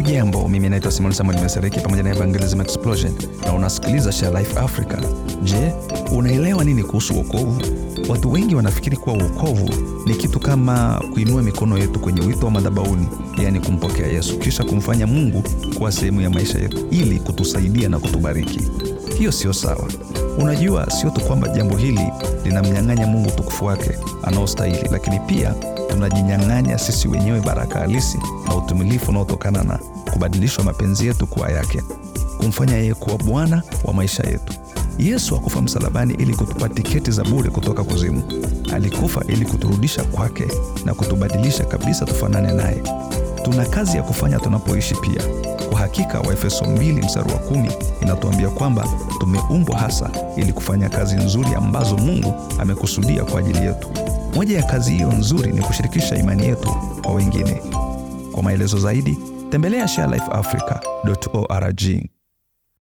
Hujambo, mimi naitwa Simon Samuel Mesereki pamoja na Evangelism Explosion na unasikiliza Share Life Africa. Je, unaelewa nini kuhusu wokovu? Watu wengi wanafikiri kuwa wokovu ni kitu kama kuinua mikono yetu kwenye wito wa madhabahuni, yaani kumpokea Yesu kisha kumfanya Mungu kuwa sehemu ya maisha yetu ili kutusaidia na kutubariki. Hiyo sio sawa. Unajua, sio tu kwamba jambo hili linamnyang'anya Mungu utukufu wake anaostahili, lakini pia tunajinyang'anya sisi wenyewe baraka halisi na utumilifu unaotokana na kubadilishwa mapenzi yetu kuwa yake, kumfanya yeye kuwa Bwana wa maisha yetu. Yesu hakufa msalabani ili kutupa tiketi za bure kutoka kuzimu. Alikufa ili kuturudisha kwake na kutubadilisha kabisa tufanane naye. Tuna kazi ya kufanya tunapoishi pia. Kwa hakika Waefeso 2 mstari wa kumi inatuambia kwamba tumeumbwa hasa ili kufanya kazi nzuri ambazo Mungu amekusudia kwa ajili yetu. Moja ya kazi hiyo nzuri ni kushirikisha imani yetu kwa wengine. Kwa maelezo zaidi, tembelea sharelifeafrica.org.